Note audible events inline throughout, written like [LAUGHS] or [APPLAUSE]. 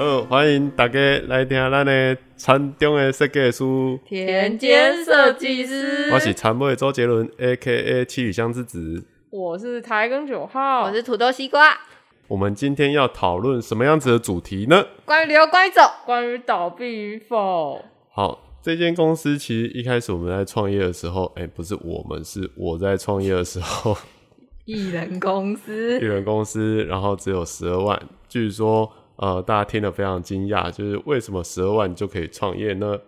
好，欢迎大家来听咱的餐中的设计师，田间设计师，我是参尾周杰伦，A.K.A. 七里香之子。我是台根九号，我是土豆西瓜。我们今天要讨论什么样子的主题呢？关于留，关于走，关于倒闭与否。好，这间公司其实一开始我们在创业的时候，哎、不是我们，是我在创业的时候，艺人公司 [LAUGHS] 艺人公司，然后只有十二万。据说，呃，大家听得非常惊讶，就是为什么十二万就可以创业呢？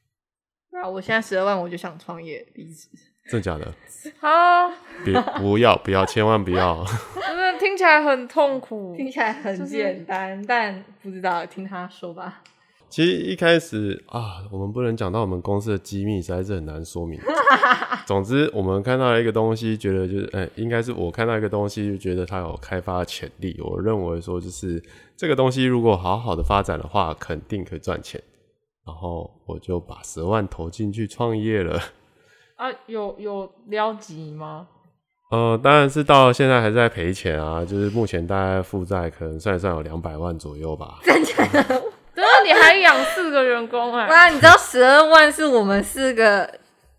[LAUGHS] 啊！我现在十二万，我就想创业离职。真的假的？[LAUGHS] 啊，别不要不要，千万不要！[LAUGHS] 真的听起来很痛苦。听起来很简单，但不知道，听他说吧。其实一开始啊，我们不能讲到我们公司的机密，实在是很难说明。[LAUGHS] 总之，我们看到了一个东西，觉得就是，哎、应该是我看到一个东西，就觉得它有开发潜力。我认为说，就是这个东西如果好好的发展的话，肯定可以赚钱。然后我就把十万投进去创业了。啊，有有撩级吗？呃，当然是到现在还是在赔钱啊，就是目前大概负债可能算一算有两百万左右吧。真的，你还养四个员工哎、哇，你知道十二万是我们四个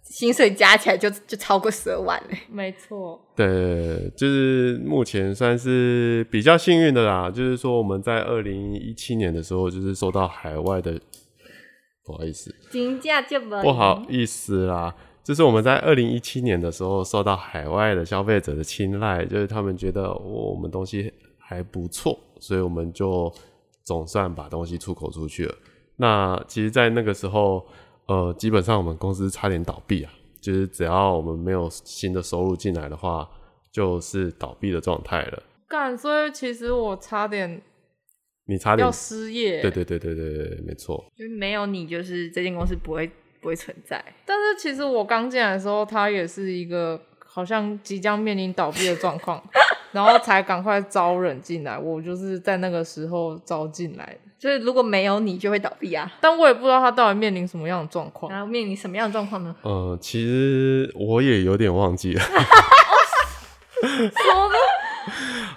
薪水加起来就就超过十二万嘞。没错，对，就是目前算是比较幸运的啦。就是说我们在二零一七年的时候，就是收到海外的，不好意思，金价就不不好意思啦。就是我们在二零一七年的时候受到海外的消费者的青睐，就是他们觉得我们东西还不错，所以我们就总算把东西出口出去了。那其实，在那个时候，呃，基本上我们公司差点倒闭啊，就是只要我们没有新的收入进来的话，就是倒闭的状态了。干，所以其实我差点你差点要，失业。对对对对对对，没错。因为没有你，就是这间公司不会不会存在。但是其实我刚进来的时候，它也是一个好像即将面临倒闭的状况，[LAUGHS] 然后才赶快招人进来。我就是在那个时候招进来的，就是如果没有你，就会倒闭啊。但我也不知道他到底面临什么样的状况。然后面临什么样的状况呢？呃，其实我也有点忘记了。[LAUGHS]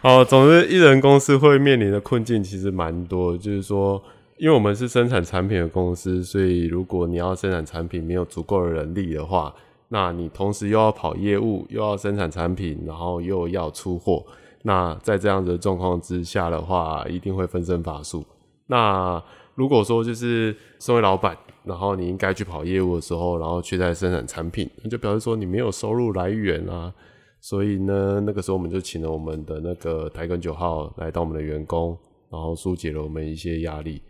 哦，总之，艺人公司会面临的困境其实蛮多，就是说，因为我们是生产产品的公司，所以如果你要生产产品，没有足够的人力的话，那你同时又要跑业务，又要生产产品，然后又要出货，那在这样的状况之下的话，一定会分身乏术。那如果说就是身为老板，然后你应该去跑业务的时候，然后却在生产产品，那就表示说你没有收入来源啊。所以呢，那个时候我们就请了我们的那个台根九号来当我们的员工，然后疏解了我们一些压力。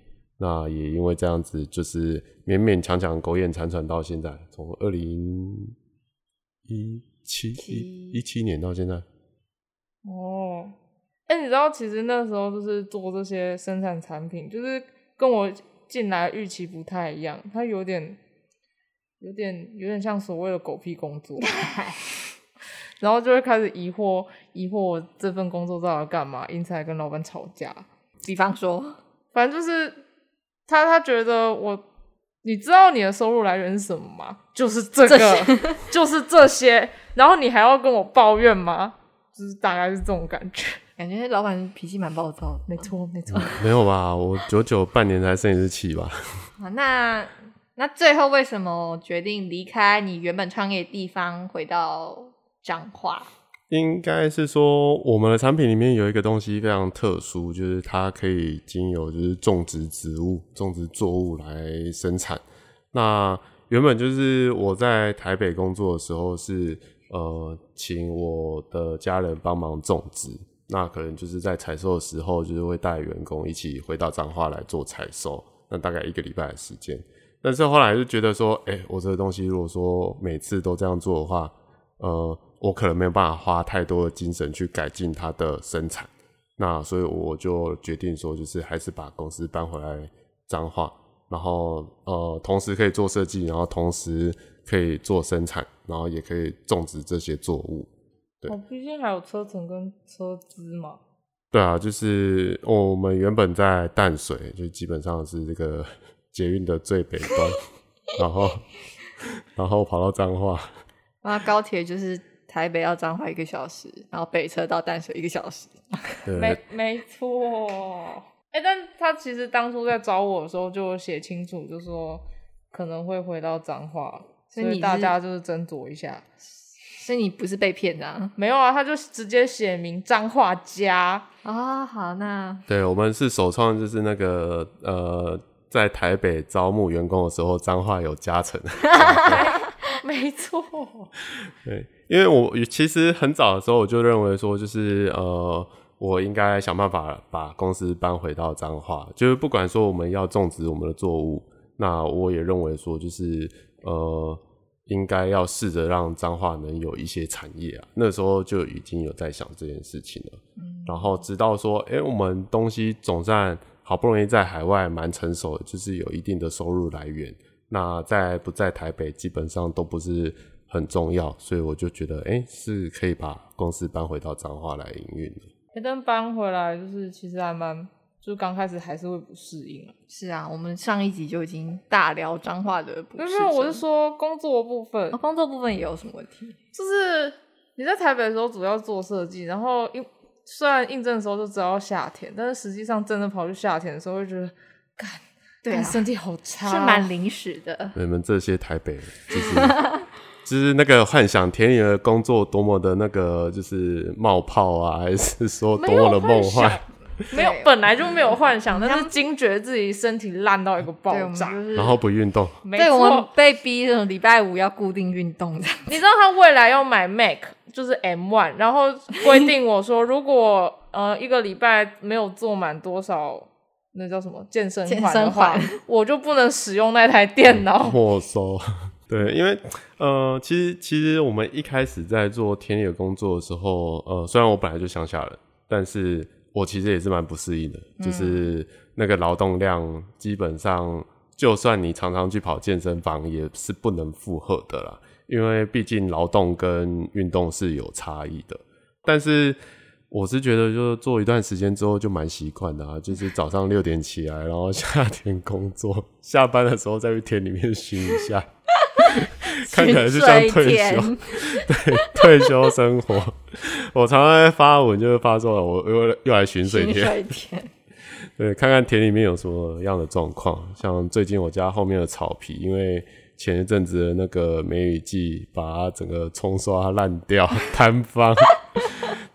那也因为这样子，就是勉勉强强苟延残喘到现在，从二零一七一一七年到现在。哦，哎、你知道其实那时候就是做这些生产产品，就是跟我进来预期不太一样，它有点、有点、有点像所谓的狗屁工作，[LAUGHS] 然后就会开始疑惑，疑惑我这份工作到底要干嘛，因此还跟老板吵架。比方说，反正就是他他觉得我，你知道你的收入来源是什么吗？就是这个，这就是这些，然后你还要跟我抱怨吗？就是大概是这种感觉。感觉老板脾气蛮暴躁的。没错，没错。[LAUGHS] 没有吧？我九九半年才生一次气吧。[LAUGHS] 啊，那那最后为什么决定离开你原本创业的地方，回到彰化？应该是说，我们的产品里面有一个东西非常特殊，就是它可以经由就是种植植物、种植作物来生产。那原本就是我在台北工作的时候是呃，请我的家人帮忙种植。那可能就是在采收的时候，就是会带员工一起回到彰化来做采收。那大概一个礼拜的时间。但是后来就觉得说，哎、我这个东西如果说每次都这样做的话，呃，我可能没有办法花太多的精神去改进它的生产。那所以我就决定说，就是还是把公司搬回来彰化，然后呃，同时可以做设计，然后同时可以做生产，然后也可以种植这些作物。对哦，毕竟还有车程跟车资嘛。对啊，就是我们原本在淡水，就基本上是这个捷运的最北端，[LAUGHS] 然后然后跑到彰化，那高铁就是台北要彰化一个小时，然后北车到淡水一个小时。对没没错，哎、但他其实当初在找我的时候就有写清楚，就说可能会回到彰化，所以大家就是斟酌一下。所以你不是被骗的啊？没有啊，他就直接写明彰化家，哦，好，那对，我们是首创，就是那个呃，在台北招募员工的时候，彰化有加成。[LAUGHS] 没错。[LAUGHS] 对，因为我其实很早的时候我就认为说，就是呃，我应该想办法把公司搬回到彰化，就是不管说我们要种植我们的作物，那我也认为说，就是呃，应该要试着让彰化能有一些产业啊。那时候就已经有在想这件事情了。嗯然后直到说，哎、我们东西总算好不容易在海外蛮成熟的，就是有一定的收入来源。那在不在台北，基本上都不是很重要，所以我就觉得，哎、是可以把公司搬回到彰化来营运的。欸但搬回来就是其实还蛮，就是刚开始还是会不适应啊。是啊，我们上一集就已经大聊彰化的不适没有没有，我是说工作部分哦，，工作部分也有什么问题？就是你在台北的时候主要做设计，然后应虽然应征的时候就知道夏天，但是实际上真的跑去夏天的时候，会觉得干，对啊身体好差，是蛮临时的。你们这些台北人，就是 [LAUGHS] 就是那个幻想田里的工作多么的那个，就是冒泡啊，还是说多么的梦幻幻？没有 [LAUGHS] 本来就没有幻想，但是惊觉自己身体烂到一个爆炸。就是然后不运动，没对我们错，被逼这种礼拜五要固定运动的。你知道他未来要买 Mac 就是 M One，然后规定我说，如果呃一个礼拜没有做满多少，那叫什么健身环，我就不能使用那台电脑。[LAUGHS] 没收。对，因为呃，其实其实我们一开始在做田野工作的时候，呃，虽然我本来就乡下人，但是我其实也是蛮不适应的，就是那个劳动量基本上，就算你常常去跑健身房，也是不能负荷的啦，因为毕竟劳动跟运动是有差异的。但是我是觉得，就是做一段时间之后就蛮习惯的啊，就是早上六点起来，然后夏天工作，[LAUGHS] 下班的时候再去田里面熏一下，[LAUGHS] 看起来就像退休，田 [LAUGHS] 对，退休生活。我常常在发文，就是发说我又又来巡水田，水田，对，看看田里面有什么样的状况。像最近我家后面的草皮，因为前一阵子的那个梅雨季，把它整个冲刷烂掉、坍方，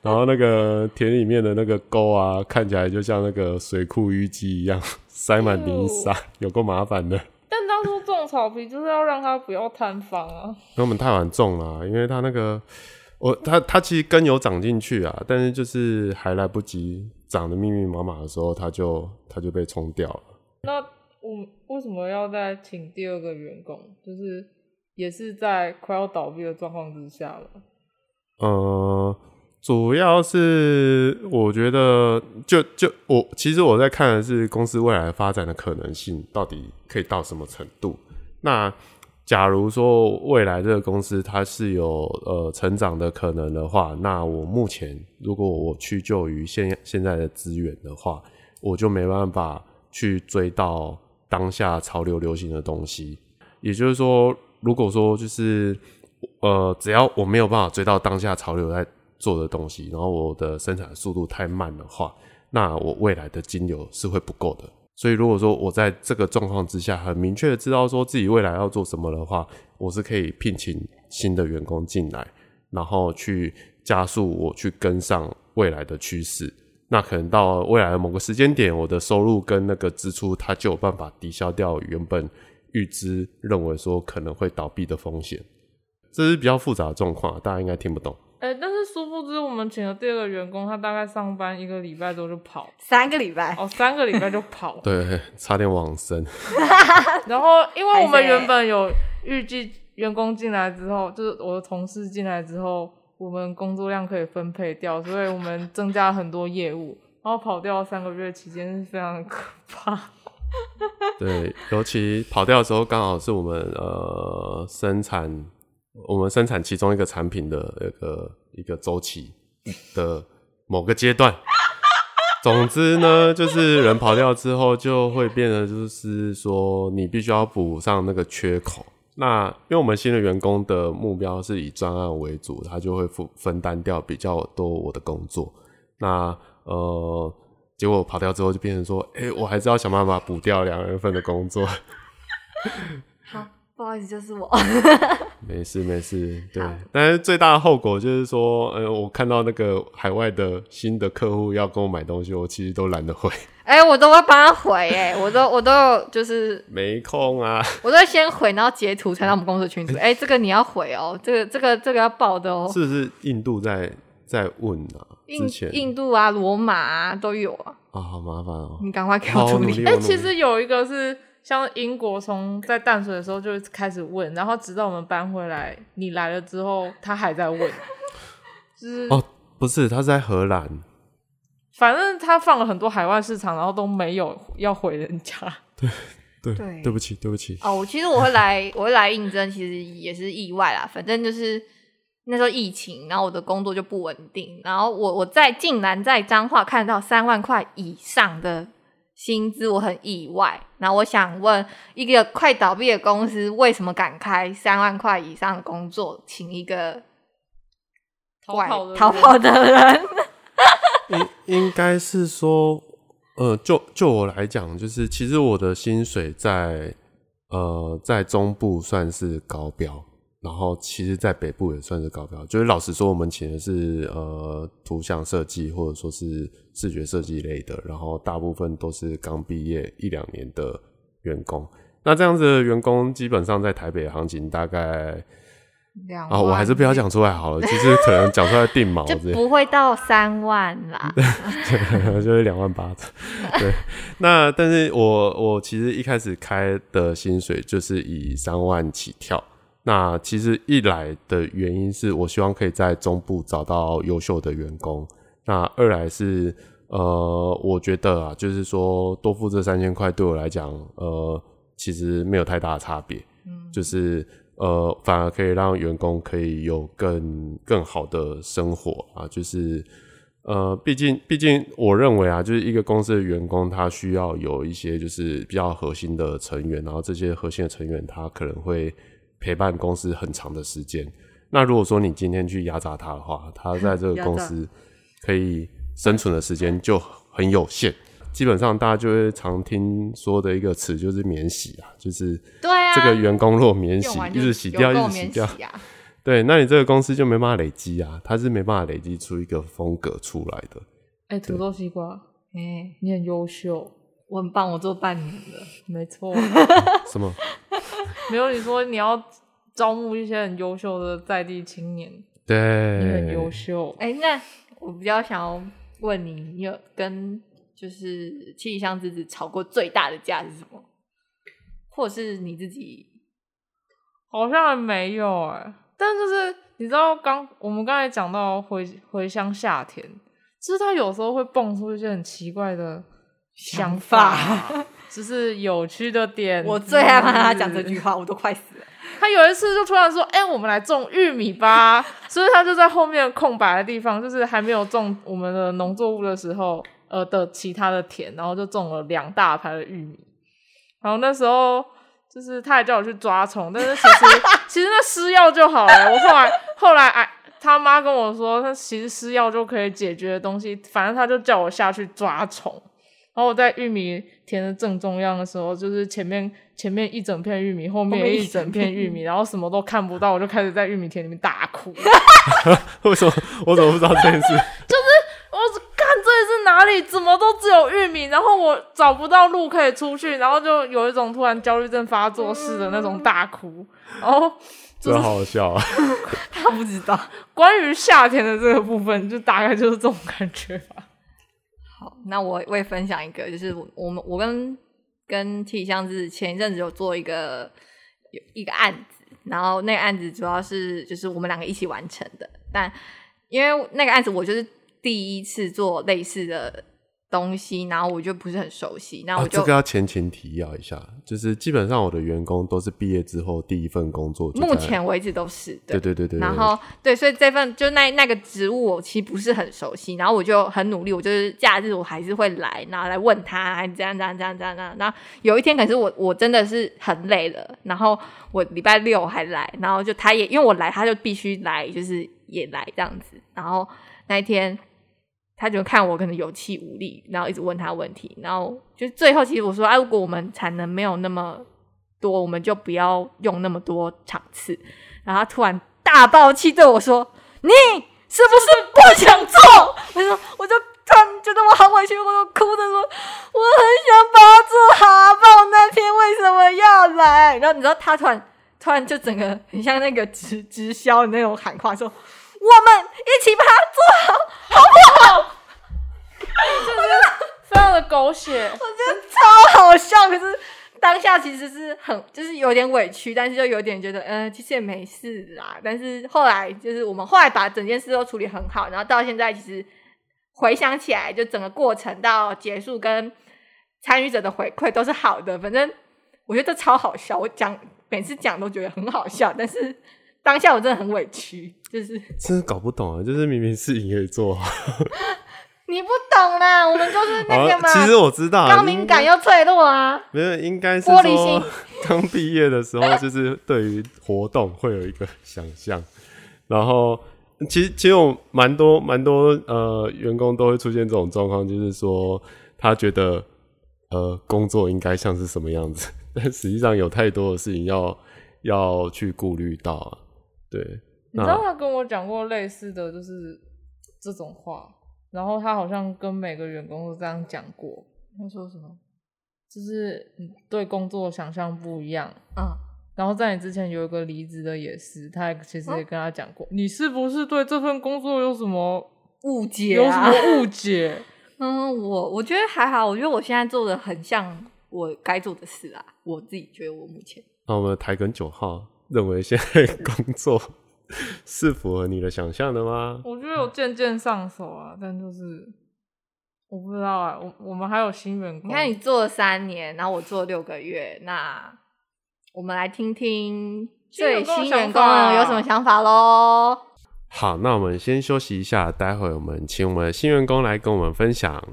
然后那个田里面的那个沟啊，看起来就像那个水库淤积一样，塞满泥沙，有够麻烦的。但当初种草皮就是要让它不要坍方啊。因为我们太晚种了啊、因为它那个我它它其实根有长进去啊，但是就是还来不及长得密密麻麻的时候，它就它就被冲掉了。那我为什么要再请第二个员工？就是也是在快要倒闭的状况之下了。呃，主要是我觉得就就我其实我在看的是公司未来发展的可能性到底可以到什么程度。那假如说未来这个公司它是有呃成长的可能的话，那我目前如果我屈就于现现在的资源的话，我就没办法去追到当下潮流流行的东西。也就是说，如果说就是呃，只要我没有办法追到当下潮流在做的东西，然后我的生产速度太慢的话，那我未来的金流是会不够的。所以如果说我在这个状况之下，很明确的知道说自己未来要做什么的话，我是可以聘请新的员工进来，然后去加速我去跟上未来的趋势。那可能到未来的某个时间点，我的收入跟那个支出，它就有办法抵消掉原本预知认为说可能会倒闭的风险。这是比较复杂的状况，大家应该听不懂。哎、但是殊不知我们请的第二个员工，他大概上班一个礼拜之后就跑，三个礼拜，哦，三个礼拜就跑。对，差点往生。[LAUGHS] 然后，因为我们原本有预计员工进来之后，就是我的同事进来之后，我们工作量可以分配掉，所以我们增加很多业务。然后跑掉三个月期间是非常可怕。对，尤其跑掉的时候，刚好是我们呃生产我们生产其中一个产品的一个一个周期的某个阶段。[LAUGHS] 总之呢，就是人跑掉之后，就会变得就是说，你必须要补上那个缺口。那因为我们新的员工的目标是以专案为主，他就会分分担掉比较多我的工作。那呃，结果跑掉之后就变成说，哎、我还是要想办法补掉两人份的工作。好，不好意思，就是我。[LAUGHS] 没事没事，[LAUGHS] 对。但是最大的后果就是说，呃，我看到那个海外的新的客户要跟我买东西，我其实都懒得回，哎、我都会帮他回、哎，我都 [LAUGHS] 我都有就是没空啊。我都会先回，然后截图传到我们公司群组。[LAUGHS] 哎、这个你要回哦，这个这个这个要报的哦。是不是印度在在问啊？印印度啊、罗马啊都有啊，啊，好麻烦哦。你赶快给我处理。哎、其实有一个是像英国从在淡水的时候就开始问，然后直到我们搬回来，你来了之后，他还在问，[LAUGHS] 就是哦，不是，他是在荷兰。反正他放了很多海外市场，然后都没有要回人家。对对对不起，对不起。哦，其实我会来，我会来应征，其实也是意外啦。反正就是那时候疫情，然后我的工作就不稳定，然后我我在竟然在彰化看到三万块以上的薪资，我很意外。然后我想问，一个快倒闭的公司为什么敢开三万块以上的工作，请一个怪逃跑的人逃跑的人？[LAUGHS] 应应该是说，呃，就就我来讲，就是其实我的薪水在呃在中部算是高标，然后其实在北部也算是高标。就是老实说，我们请的是呃图像设计或者说是视觉设计类的，然后大部分都是刚毕业一两年的员工。那这样子的员工，基本上在台北的行情大概两啊，我还是不要讲出来好了，就是可能讲出来定毛就。不会到三万啦。[LAUGHS] 就是两万八。对，那但是我我其实一开始开的薪水就是以三万起跳。那其实一来的原因是我希望可以在中部找到优秀的员工。那二来是呃，我觉得啊，就是说多付这三千块对我来讲，呃，其实没有太大的差别。嗯，就是呃，反而可以让员工可以有更更好的生活啊，就是呃，毕竟毕竟我认为啊，就是一个公司的员工，他需要有一些就是比较核心的成员，然后这些核心的成员他可能会陪伴公司很长的时间。那如果说你今天去压榨他的话，他在这个公司可以生存的时间就很有限。基本上大家就会常听说的一个词就是免洗啊，就是对啊，这个员工若免洗一就直洗掉，一直洗掉，洗啊。对，那你这个公司就没办法累积啊，它是没办法累积出一个风格出来的。哎、土豆西瓜，哎、你很优秀，我很棒，我做半年了。没错。[LAUGHS] 什么？[LAUGHS] 没有你说你要招募一些很优秀的在地青年，对你很优，秀。哎、那我比较想要问你，你有跟就是七里香之子吵过最大的架是什么？或者是你自己？好像还没有哎、但就是你知道刚我们刚才讲到回回乡下田，就是他有时候会蹦出一些很奇怪的想想法，[LAUGHS] 法就是有趣的点。我最害怕他讲这句话，我都快死了。他有一次就突然说：“哎、我们来种玉米吧。” [LAUGHS] 所以他就在后面空白的地方，就是还没有种我们的农作物的时候，呃的其他的田，然后就种了两大排的玉米。然后那时候就是他还叫我去抓虫，但是其实 [LAUGHS] 其实那施药就好了。我后来后来哎，他妈跟我说，他其实施药就可以解决的东西，反正他就叫我下去抓虫。然后我在玉米田的正中央的时候，就是前面前面一整片玉米，后面一一整片玉米，然后什么都看不到，我就开始在玉米田里面大哭。[LAUGHS] 为什么我怎么不知道这件事？[LAUGHS] 就是我只看这里是哪里，怎么都只有玉米，然后我找不到路可以出去，然后就有一种突然焦虑症发作似的那种大哭。然后真好好笑啊！[LAUGHS] 他不知道。关于夏天的这个部分，就大概就是这种感觉吧。那我我也分享一个，就是我我们我跟跟 T 相子前一阵子有做一个一个案子，然后那个案子主要是就是我们两个一起完成的，但因为那个案子我就是第一次做类似的东西，然后我就不是很熟悉，那啊，我就、这个要前情提要一下，就是基本上我的员工都是毕业之后第一份工作，目前为止都是对对对对，对然后对，所以这份就那那个职务我其实不是很熟悉，然后我就很努力，我就是假日我还是会来，然后来问他，还这样这样这样这样这样。然后有一天，可是我我真的是很累了，然后我礼拜六还来，然后就他也因为我来，他就必须来，就是也来这样子。然后那一天他就看我可能有气无力，然后一直问他问题，然后就最后其实我说，哎、如果我们产能没有那么多，我们就不要用那么多场次。然后他突然大爆气对我说：“你是不是不想做？”我说，我就突然觉得我好委屈，我就哭着说：“我很想把它做好，那天为什么要来？”然后你知道他突然突然就整个很像那个直直销的那种喊话说：“我们一起把它做好，好不好？”非常的狗血。超好笑，可是当下其实是很就是有点委屈，但是就有点觉得，嗯、其实也没事啦。但是后来就是我们后来把整件事都处理很好，然后到现在其实回想起来，就整个过程到结束跟参与者的回馈都是好的。反正我觉得这超好笑，我讲每次讲都觉得很好笑，但是当下我真的很委屈，就是真的搞不懂啊，就是明明事情可以做好，[LAUGHS] 你不懂啦，我们就是那个嘛，其实我知道啊，高敏感又脆弱啊。没有，应该是玻璃说心刚毕业的时候，就是对于活动会有一个想象，然后其实其实有蛮多蛮多呃员工都会出现这种状况，就是说他觉得呃工作应该像是什么样子，[LAUGHS] 但实际上有太多的事情要要去顾虑到啊，对，你知道他跟我讲过类似的就是这种话，然后他好像跟每个员工都这样讲过。他说什么？就是你对工作想象不一样。嗯。然后在你之前有一个离职的也是，他也其实也跟他讲过，你是不是对这份工作有什么误解、有什啊，么误解？[LAUGHS] 嗯，我我觉得还好，我觉得我现在做的很像我该做的事啊。我自己觉得我目前那我们台梗九号认为现在工作 [LAUGHS] 是符合你的想象的吗？我觉得有渐渐上手啊，但就是我不知道啊，我我们还有新员工，你看你做了三年，然后我做了六个月，那我们来听听新员最新员工有什么想法喽？好，那我们先休息一下，待会我们请我们的新员工来跟我们分享。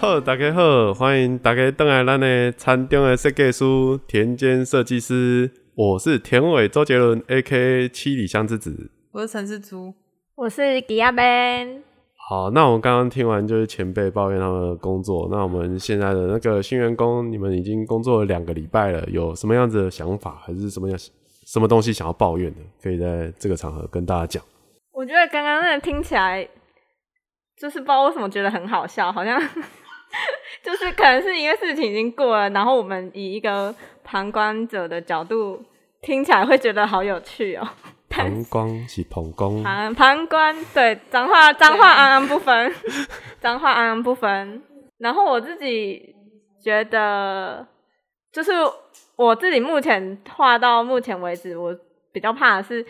好，大家好，欢迎大家登来咱的餐中的设计师田间设计师，我是田伟周杰伦 A.K. 七里香之子。我是陈世珠，我是吉亚 Ben，好，那我们刚刚听完就是前辈抱怨他们的工作，那我们现在的那个新员工，你们已经工作了两个礼拜了，有什么样子的想法，还是什么样什么东西想要抱怨的，可以在这个场合跟大家讲。我觉得刚刚那个听起来，就是不知道为什么觉得很好笑，好像就是可能是因为事情已经过了，然后我们以一个旁观者的角度听起来会觉得好有趣哦。但膀胱是膀胱，旁旁观 [LAUGHS] 对脏话脏话安安不分，[LAUGHS] 脏话安安不分。然后我自己觉得，就是我自己目前画到目前为止，我比较怕的是，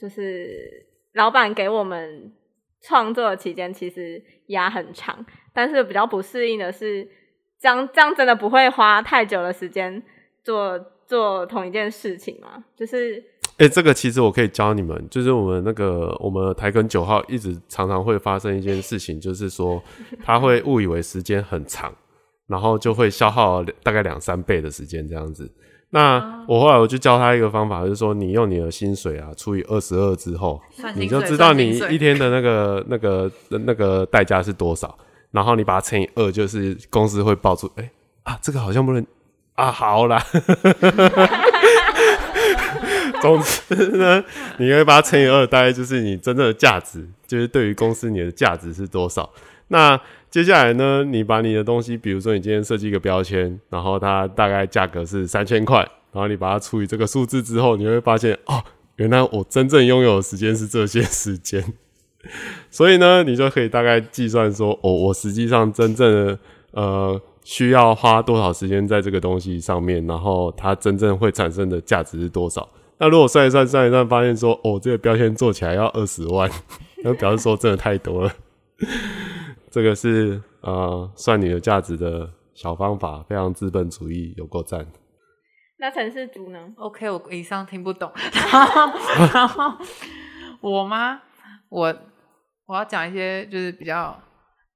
就是老板给我们创作的期间其实压很长，但是比较不适应的是，这样这样真的不会花太久的时间做做同一件事情吗？就是哎、这个其实我可以教你们，就是我们那个我们台根九号一直常常会发生一件事情，就是说 [LAUGHS] 他会误以为时间很长，然后就会消耗大概两三倍的时间这样子。那我后来我就教他一个方法，就是说你用你的薪水啊除以二十二之后，你就知道你一天的那个那个那个代价是多少，然后你把它乘以二，就是公司会报出，哎、啊，这个好像不能啊，好啦。[LAUGHS] 总之呢，你会把它乘以二，大概就是你真正的价值，就是对于公司你的价值是多少。那接下来呢，你把你的东西，比如说你今天设计一个标签，然后它大概价格是三千块，然后你把它除以这个数字之后，你会发现哦，原来我真正拥有的时间是这些时间。[LAUGHS] 所以呢，你就可以大概计算说，哦，我实际上真正的呃需要花多少时间在这个东西上面，然后它真正会产生的价值是多少。那如果算一算算一算，发现说，哦，这个标签做起来要二十万，[LAUGHS] 那表示说真的太多了。[LAUGHS] 这个是呃算你的价值的小方法，非常资本主义，有够赞。那陈世竹呢？OK，我以上听不懂。然后，然后我吗？我我要讲一些就是比较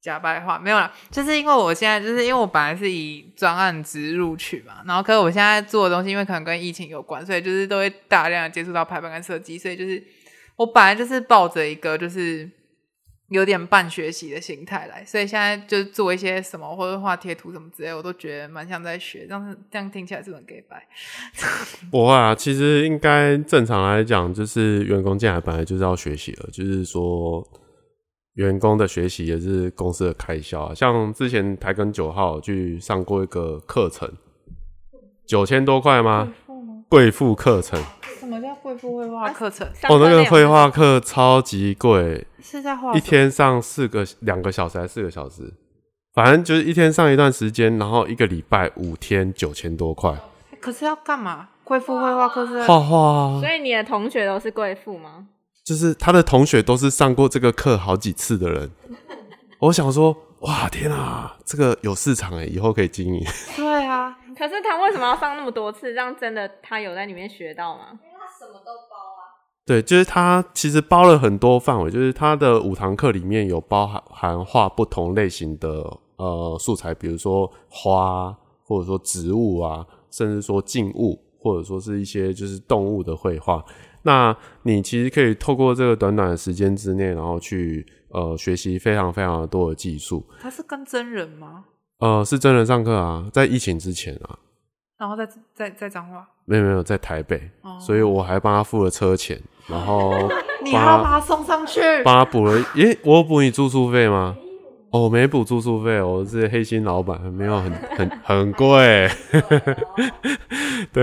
假白话没有啦，就是因为我现在就是因为我本来是以专案职入去嘛，然后可是我现在做的东西，因为可能跟疫情有关，所以就是都会大量接触到排版跟设计，所以就是我本来就是抱着一个就是有点半学习的心态来，所以现在就是做一些什么或者画贴图什么之类，我都觉得蛮像在学，这样是这样听起来是不是很 gay 白？不会啊，其实应该正常来讲，就是员工进来本来就是要学习的，就是说员工的学习也是公司的开销啊。像之前台根九号去上过一个课程，九千多块吗？贵妇课程什么叫贵妇绘画课程？哦，那个绘画课超级贵，是在画一天上四个两个小时还是四个小时，反正就是一天上一段时间，然后一个礼拜五天九千多块，可是要干嘛？贵妇绘画课是在画画啊。所以你的同学都是贵妇吗？就是他的同学都是上过这个课好几次的人。我想说，哇，天啊，这个有市场哎，以后可以经营。对啊，可是他为什么要上那么多次？这样真的他有在里面学到吗？因为他什么都包啊对，就是他其实包了很多范围，就是他的五堂课里面有包含含画不同类型的呃素材，比如说花，或者说植物啊，甚至说静物，或者说是一些就是动物的绘画。那你其实可以透过这个短短的时间之内，然后去呃学习非常非常多的技术。他是跟真人吗？呃，是真人上课啊，在疫情之前啊，然后在在在讲话，没有没有在台北，所以我还帮他付了车钱，然后 [LAUGHS] 你还要把他送上去？帮他补了。耶，我有补你住宿费吗？哦，没补住宿费，我是黑心老板，没有很很很贵。[LAUGHS] 对，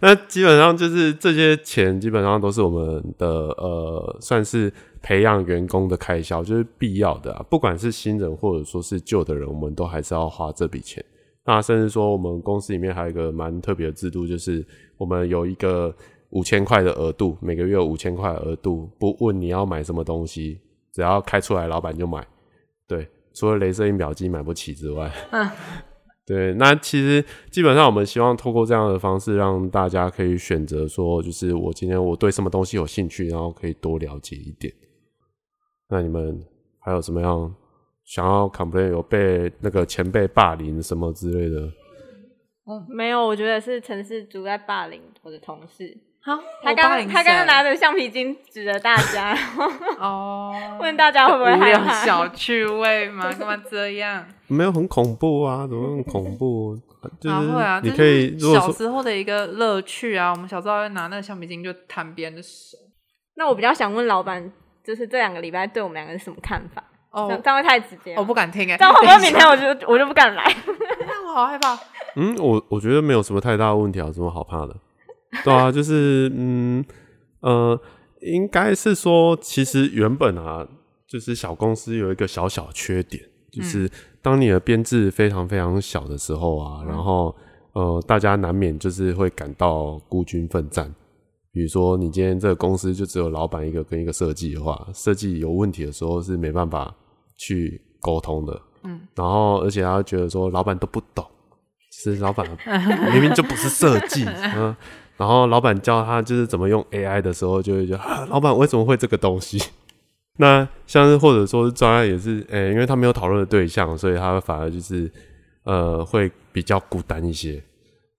那基本上就是这些钱，基本上都是我们的呃，算是培养员工的开销，就是必要的。不管是新人或者说是旧的人，我们都还是要花这笔钱。那甚至说，我们公司里面还有一个蛮特别的制度，就是我们有一个五千块的额度，每个月有五千块额度，不问你要买什么东西，只要开出来，老板就买。对，除了镭射印表机买不起之外，[LAUGHS] 对，那其实基本上我们希望透过这样的方式，让大家可以选择说，就是我今天我对什么东西有兴趣，然后可以多了解一点。那你们还有什么样想要 complain 有被那个前辈霸凌什么之类的？没有，我觉得是城市主在霸凌我的同事。好，他刚他刚刚拿着橡皮筋指着大家，然后哦，[LAUGHS] 问大家会不会害怕。小趣味吗？[LAUGHS] 干嘛这样？没有很恐怖啊，怎么那么恐怖？[LAUGHS] 就是啊会啊，你可以是小时候的一个乐趣啊。我们小时候会拿那个橡皮筋就弹别人的手。那我比较想问老板，就是这两个礼拜对我们两个是什么看法？哦这，样会太直接。我不敢听哎，这样会不会明天我？就我就不敢来？那我好害怕。嗯，我我觉得没有什么太大的问题啊，有什么好怕的？[LAUGHS] 对啊，就是嗯呃，应该是说，其实原本啊，就是小公司有一个小小缺点，就是当你的编制非常非常小的时候啊，然后呃，大家难免就是会感到孤军奋战。比如说，你今天这个公司就只有老板一个跟一个设计的话，设计有问题的时候是没办法去沟通的。嗯，然后而且他觉得说老板都不懂，其实老板明明就不是设计，[LAUGHS] 嗯，然后老板教他就是怎么用 AI 的时候，就会觉得，老板为什么会这个东西？[LAUGHS] 那像是或者说是专案也是，诶、因为他没有讨论的对象，所以他反而就是呃会比较孤单一些。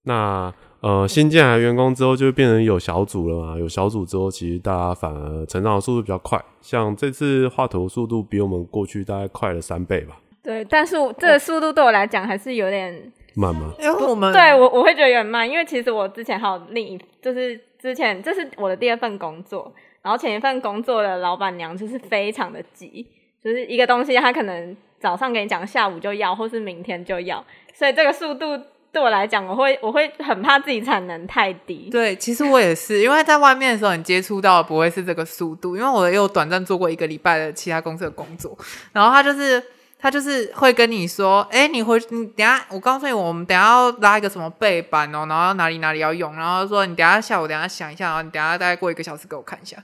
那呃新进来的员工之后，就变成有小组了嘛，有小组之后，其实大家反而成长的速度比较快，像这次画图速度比我们过去大概快了三倍吧，对，但是这个速度对我来讲还是有点慢吗？因为我们对我我会觉得有点慢，因为其实我之前还有另一，就是之前这是我的第二份工作，然后前一份工作的老板娘就是非常的急，就是一个东西她可能早上给你讲，下午就要，或是明天就要，所以这个速度对我来讲，我会我会很怕自己产能太低。对，其实我也是，因为在外面的时候，你接触到的不会是这个速度，因为我也有短暂做过一个礼拜的其他公司的工作，然后他就是他就是会跟你说，哎，你回你等下，我告诉你，我们等下要拉一个什么背板哦，然后哪里哪里要用，然后说你等下下午等下想一下，然后你等下大概过一个小时给我看一下，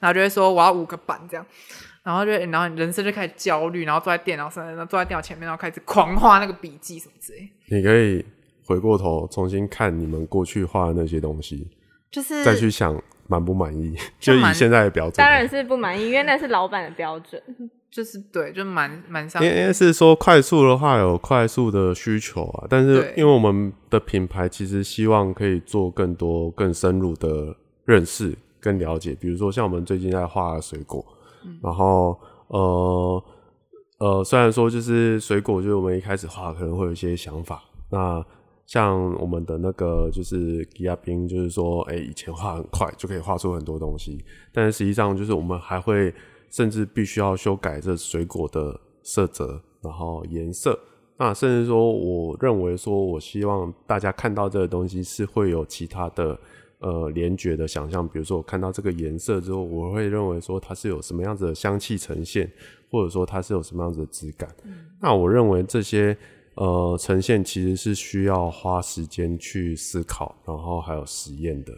然后就会说我要五个板这样。然后就，然后你人生就开始焦虑，然后坐在电脑上，然后坐在电脑前面，然后开始狂画那个笔记什么之类，你可以回过头重新看你们过去画的那些东西，就是再去想满不满意，就以现在的标准。当然是不满意，因为那是老板的标准。就是对，就蛮蛮像应该是说快速的话有快速的需求啊，但是因为我们的品牌其实希望可以做更多更深入的认识跟了解，比如说像我们最近在画水果，然后呃呃，虽然说就是水果，就是我们一开始画可能会有一些想法，那像我们的那个就是吉亚冰，就是说，哎、以前画很快就可以画出很多东西，但是实际上就是我们还会甚至必须要修改这水果的色泽，然后颜色。那甚至说，我认为说，我希望大家看到这个东西是会有其他的呃联觉的想象，比如说我看到这个颜色之后，我会认为说它是有什么样子的香气呈现，或者说它是有什么样子的质感。那我认为这些呃呈现其实是需要花时间去思考，然后还有实验的。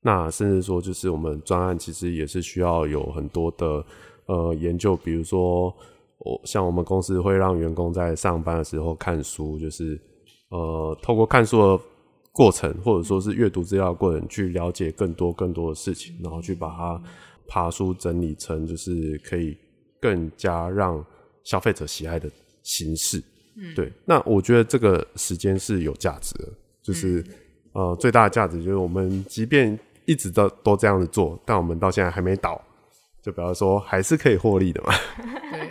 那甚至说，就是我们专案其实也是需要有很多的呃研究，比如说我像我们公司会让员工在上班的时候看书，就是呃透过看书的过程，或者说是阅读资料的过程，去了解更多更多的事情，然后去把它爬书整理成就是可以更加让消费者喜爱的形式。嗯，对。那我觉得这个时间是有价值的，就是、呃最大的价值就是我们即便一直都都这样子做，但我们到现在还没倒，就比方说还是可以获利的嘛。[LAUGHS] 对，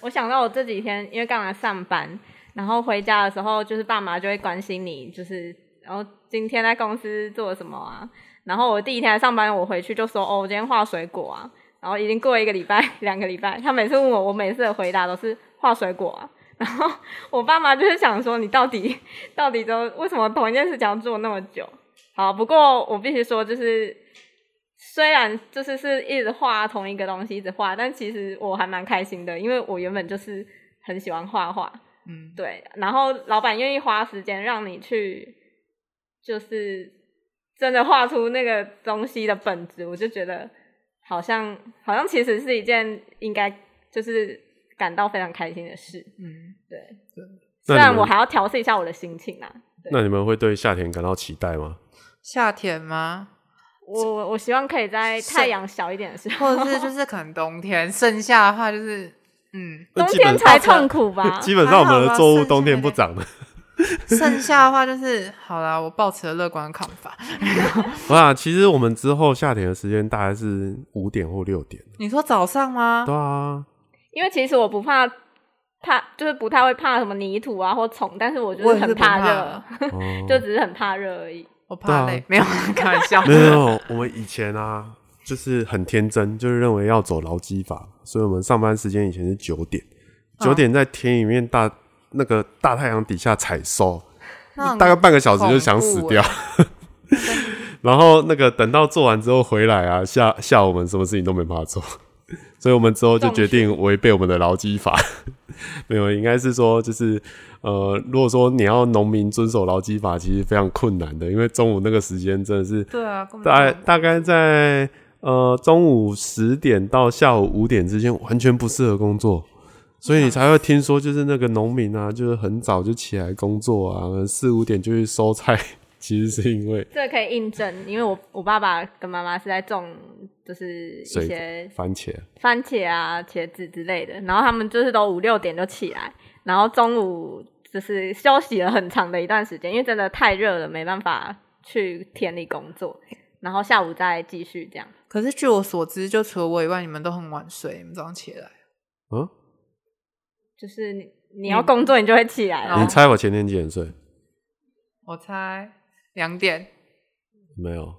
我想到我这几天因为刚来上班，然后回家的时候，就是爸妈就会关心你，就是然后今天在公司做了什么啊？然后我第一天来上班，我回去就说哦，我今天画水果啊。然后已经过了一个礼拜、[LAUGHS] 两个礼拜，他每次问我，我每次的回答都是画水果啊。然后我爸妈就是想说，你到底到底都为什么同一件事情要做那么久？好，不过我必须说，就是虽然就是是一直画同一个东西，一直画，但其实我还蛮开心的，因为我原本就是很喜欢画画，嗯，对。然后老板愿意花时间让你去，就是真的画出那个东西的本质，我就觉得好像好像其实是一件应该就是感到非常开心的事，嗯，对。虽然我还要调试一下我的心情啊，那你们会对夏天感到期待吗？夏天吗？我我希望可以在太阳小一点的时候，或者是就是可能冬天，剩下的话就是嗯，冬天才痛苦吧？基本上我们的作物冬天不长的。剩下的话就是好啦，我保持了乐观的看法。[LAUGHS] 哇，其实我们之后夏天的时间大概是五点或六点。你说早上吗？对啊，因为其实我不怕怕，就是不太会怕什么泥土啊或虫，但是我就是很怕热，[LAUGHS] 哦就只是很怕热而已。我怕累没有开玩笑。没有，我们以前啊，就是很天真，就是认为要走劳基法，所以我们上班时间以前是九点，嗯九点在田里面大那个大太阳底下采收，大概半个小时就想死掉。[LAUGHS] 然后那个等到做完之后回来啊，下下午我们什么事情都没办法做，所以我们之后就决定违背我们的劳基法。[LAUGHS] 没有，应该是说就是呃，如果说你要农民遵守劳基法，其实非常困难的，因为中午那个时间真的是对啊，大大概在呃中午十点到下午五点之间，完全不适合工作。所以你才会听说，就是那个农民啊，就是很早就起来工作啊，四五点就去收菜。其实是因为 [LAUGHS] 这可以印证，因为我我爸爸跟妈妈是在种，就是一些番茄，番茄啊、茄子之类的，然后他们就是都五六点就起来，然后中午就是休息了很长的一段时间，因为真的太热了，没办法去田里工作，然后下午再继续这样。可是据我所知，就除了我以外，你们都很晚睡，你们早上起来。嗯，就是你你要工作，你就会起来了。哦你猜我前天几点睡？我猜两点，没有，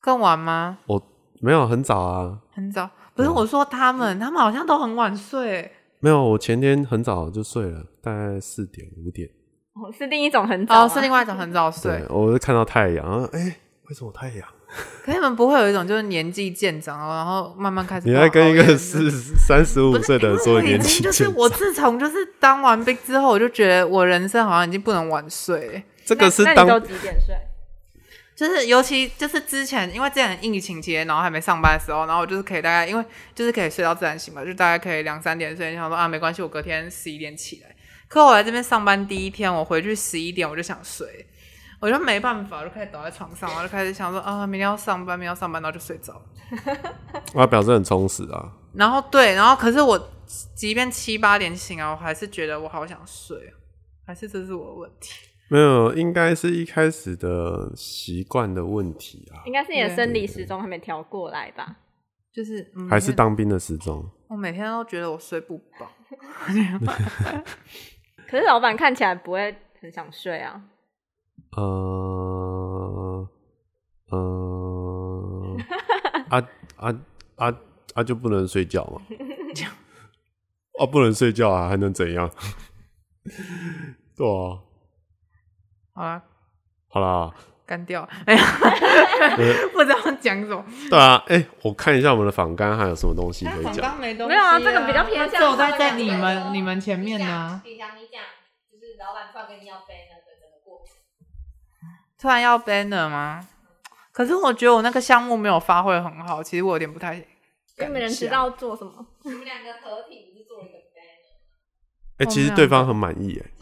更晚吗？我没有很早啊，很早。不是我说他们，他们好像都很晚睡。没有，我前天很早就睡了，大概四点五点。哦是另一种很早、哦，是另外一种很早睡对。，我就看到太阳，然后哎、为什么太阳？可是你们不会有一种就是年纪渐长，然后慢慢开始你在跟一个不好熬夜四三十五不是岁的人说年纪就是渐长我自从就是当完兵之后，我就觉得我人生好像已经不能晚睡。这个是你都几点睡？就是尤其就是之前，因为之前疫情期间，然后还没上班的时候，然后我就是可以大概，因为就是可以睡到自然醒嘛，就大概可以两三点睡。想说啊，没关系，我隔天十一点起来。可我来这边上班第一天，我回去十一点我就想睡，我就没办法，我就开始倒在床上，然后就开始想说啊，明天要上班，明天要上班，然后就睡着了。[LAUGHS] 我表示很充实啊。然后对，然后可是我即便七八点醒啊，我还是觉得我好想睡哦，还是这是我的问题？没有，应该是一开始的习惯的问题啊，应该是你的生理时钟还没调过来吧？就是、嗯、还是当兵的时钟。我每天都觉得我睡不饱。[LAUGHS] [LAUGHS] 可是老板看起来不会很想睡啊。呃，呃，啊啊啊啊，就不能睡觉嘛？[LAUGHS] 啊，不能睡觉啊，还能怎样？对啊，好啦，好啦，干掉。哎呀，[LAUGHS] 不知道讲什么。对啊，哎、我看一下我们的访纲还有什么东西可以讲。没东没有啊这个比较偏向走在在你们你们前面呢。李翔，你讲，就是老板突然跟你要背那个整个过程。突然要 banner 吗？可是我觉得我那个项目没有发挥很好，其实我有点不太。因为没人知。道做什么。你们两个合体不是做了一个 banner，哎、其实对方很满意，哎，就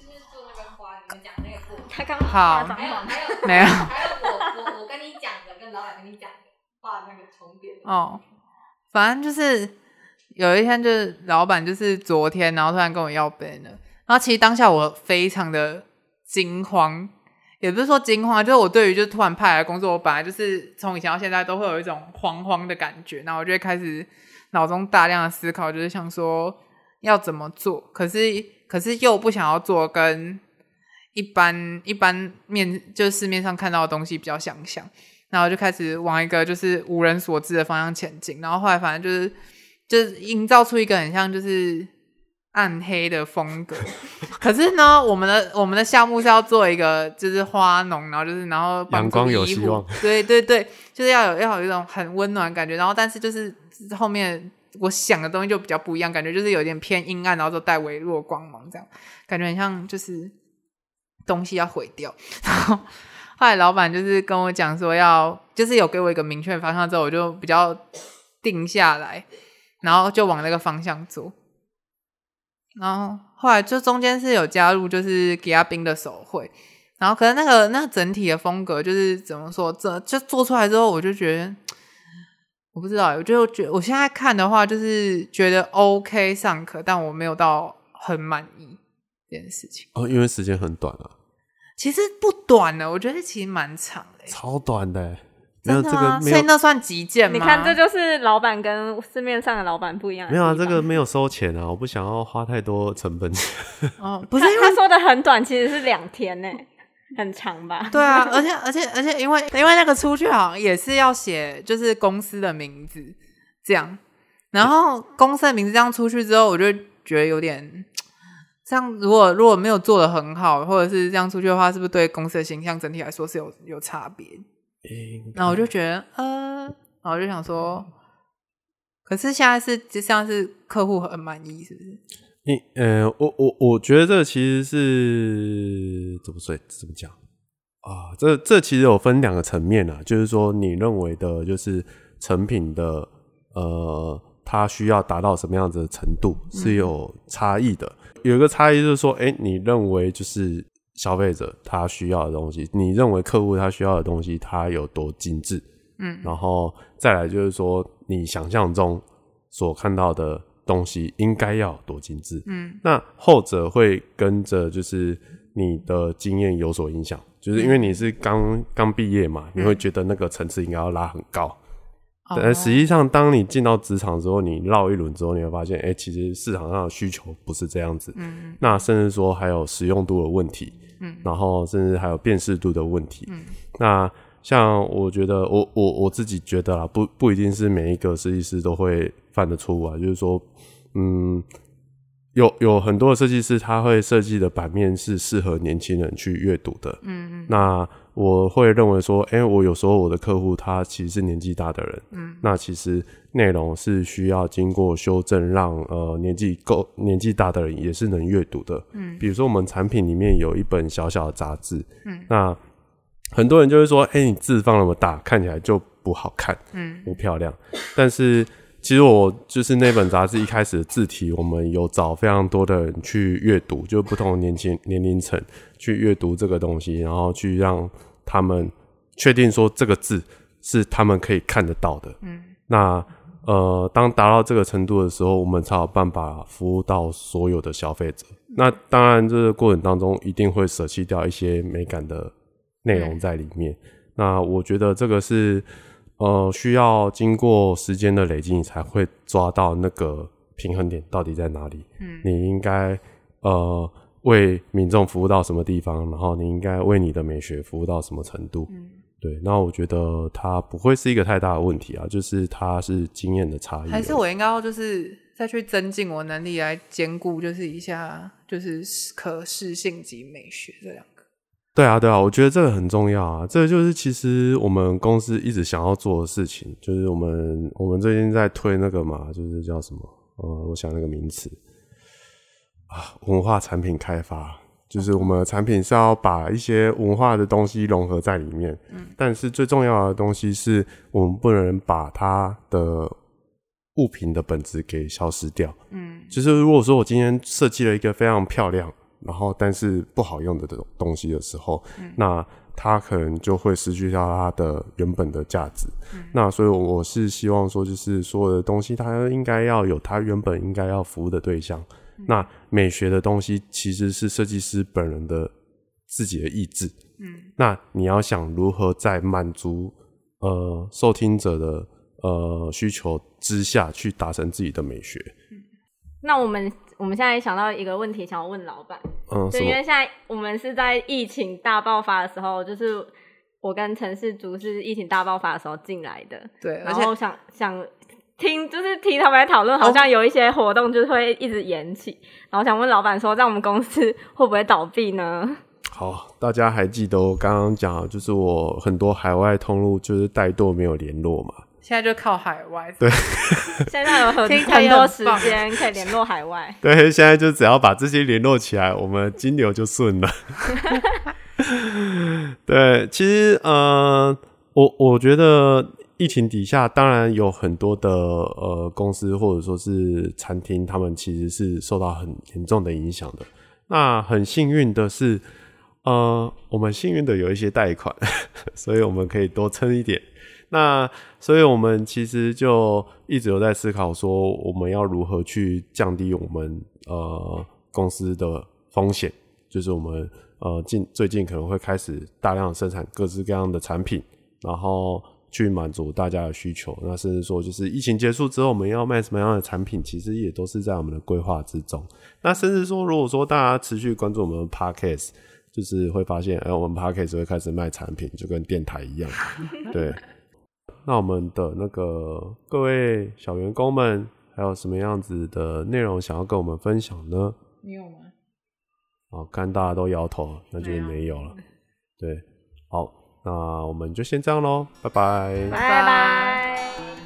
他刚好。画脏话还有还有没有。还有我我我跟你讲的跟老板跟你讲的画那个重叠。哦，反正就是有一天，就是老板就是昨天，然后突然跟我要 banner，然后其实当下我非常的惊慌，也不是说惊慌，就是我对于就是突然派来的工作，我本来就是从以前到现在都会有一种慌慌的感觉，然后我就会开始脑中大量的思考，就是想说要怎么做，可是可是又不想要做跟一般一般面就市面上看到的东西比较相像，然后就开始往一个就是无人所知的方向前进，然后后来反正就是就是营造出一个很像就是暗黑的风格。[LAUGHS] 可是呢，我们的我们的项目是要做一个就是花农，然后就是然后阳光有希望，对对对，就是要有要有一种很温暖的感觉。然后但是就是后面我想的东西就比较不一样，感觉就是有点偏阴暗，然后就带微弱光芒，这样。感觉很像就是东西要毁掉。然后后来老板就是跟我讲说要，就是有给我一个明确的方向之后，我就比较定下来，然后就往那个方向做。然后后来就中间是有加入就是给阿兵的手绘，然后可能那个那整体的风格就是怎么说，这就做出来之后，我就觉得我不知道，我就觉我现在看的话，就是觉得 OK 尚可，但我没有到很满意这件事情。哦，因为时间很短啊，其实不短的，我觉得其实蛮长的欸。超短的欸，没有？这个没有所以那算极简吗？你看，这就是老板跟市面上的老板不一样的没有啊，这个没有收钱啊，我不想要花太多成本。哦，[LAUGHS] 不是他因为他说的很短，其实是两天呢，很长吧？对啊，而且而且而且因为因为那个出去好像也是要写就是公司的名字这样，然后公司的名字这样出去之后，我就觉得有点这样，如果如果没有做的很好，或者是这样出去的话，是不是对公司的形象整体来说是有有差别？然后我就觉得呃，然后我就想说，可是现在是就像是客户很满意，是不是？你呃，我我我觉得这其实是怎么说怎么讲啊？这这其实有分两个层面啊，就是说你认为的，就是成品的呃，它需要达到什么样子的程度是有差异的。有一个差异就是说，哎、你认为就是消费者他需要的东西，你认为客户他需要的东西，它有多精致？嗯然后再来就是说，你想象中所看到的东西应该要多精致。嗯那后者会跟着就是你的经验有所影响，就是因为你是刚刚毕业嘛，你会觉得那个层次应该要拉很高。但哦实际上，当你进到职场之后，你绕一轮之后，你会发现，哎、其实市场上的需求不是这样子。嗯那甚至说还有实用度的问题，嗯然后甚至还有辨识度的问题。嗯那像我觉得，我我我自己觉得啦，不不一定是每一个设计师都会犯的错误啊，就是说，嗯，有有很多的设计师他会设计的版面是适合年轻人去阅读的。嗯嗯那我会认为说，哎、我有时候我的客户他其实是年纪大的人，嗯那其实内容是需要经过修正让，呃年纪够年纪大的人也是能阅读的。嗯比如说我们产品里面有一本小小的杂志，嗯那很多人就会说，哎、你字放那么大，看起来就不好看，嗯不漂亮。但是其实我就是那本杂志一开始的字体，我们有找非常多的人去阅读，就不同年轻年龄层去阅读这个东西，然后去让他们确定说这个字是他们可以看得到的。嗯那呃，当达到这个程度的时候，我们才有办法服务到所有的消费者。那当然，这个过程当中一定会舍弃掉一些美感的内容在里面。那我觉得这个是呃需要经过时间的累积，你才会抓到那个平衡点到底在哪里。嗯你应该呃为民众服务到什么地方，然后你应该为你的美学服务到什么程度。嗯对，那我觉得它不会是一个太大的问题啊，就是它是经验的差异。还是我应该要就是再去增进我能力来兼顾，就是一下就是可视性及美学这两个。对啊，对啊，我觉得这个很重要啊。这个就是其实我们公司一直想要做的事情，就是我们我们最近在推那个嘛，就是叫什么？呃，我想那个名词啊，文化产品开发。就是我们的产品是要把一些文化的东西融合在里面，嗯，但是最重要的东西是我们不能把它的物品的本质给消失掉，嗯就是如果说我今天设计了一个非常漂亮，然后但是不好用的这种东西的时候，那它可能就会失去掉它的原本的价值。那所以我是希望说，就是所有的东西它应该要有它原本应该要服务的对象。那美学的东西其实是设计师本人的自己的意志。嗯。那你要想如何在满足呃受听者的呃需求之下去达成自己的美学。嗯。那我们我们现在想到一个问题，想要问老板，嗯，对，因为现在我们是在疫情大爆发的时候，就是我跟陈世竹是疫情大爆发的时候进来的，对，而且然后想想听，就是听他们在讨论，好像有一些活动就是会一直延期，然后想问老板说，在我们公司会不会倒闭呢？好，大家还记得我刚刚讲，就是我很多海外通路就是怠惰没有联络嘛。现在就靠海外。对 [LAUGHS] 现在有很多时间可以联络海外，对，现在就只要把这些联络起来，我们金牛就顺了。[LAUGHS] 对，其实呃，我我觉得疫情底下，当然有很多的呃公司或者说是餐厅，他们其实是受到很严重的影响的。那很幸运的是，呃，我们幸运的有一些贷款，[LAUGHS] 所以我们可以多撑一点。那所以我们其实就一直有在思考说，我们要如何去降低我们呃公司的风险，就是我们呃近最近可能会开始大量生产各式各样的产品，然后去满足大家的需求。那甚至说，就是疫情结束之后，我们要卖什么样的产品，其实也都是在我们的规划之中。那甚至说，如果说大家持续关注我们的 podcast，就是会发现，哎、我们 podcast 会开始卖产品，就跟电台一样，[LAUGHS] 对。那我们的那个各位小员工们，还有什么样子的内容想要跟我们分享呢？你有吗？哦，看大家都摇头，那就是没有没有了。对，好，那我们就先这样喽，拜拜。拜拜。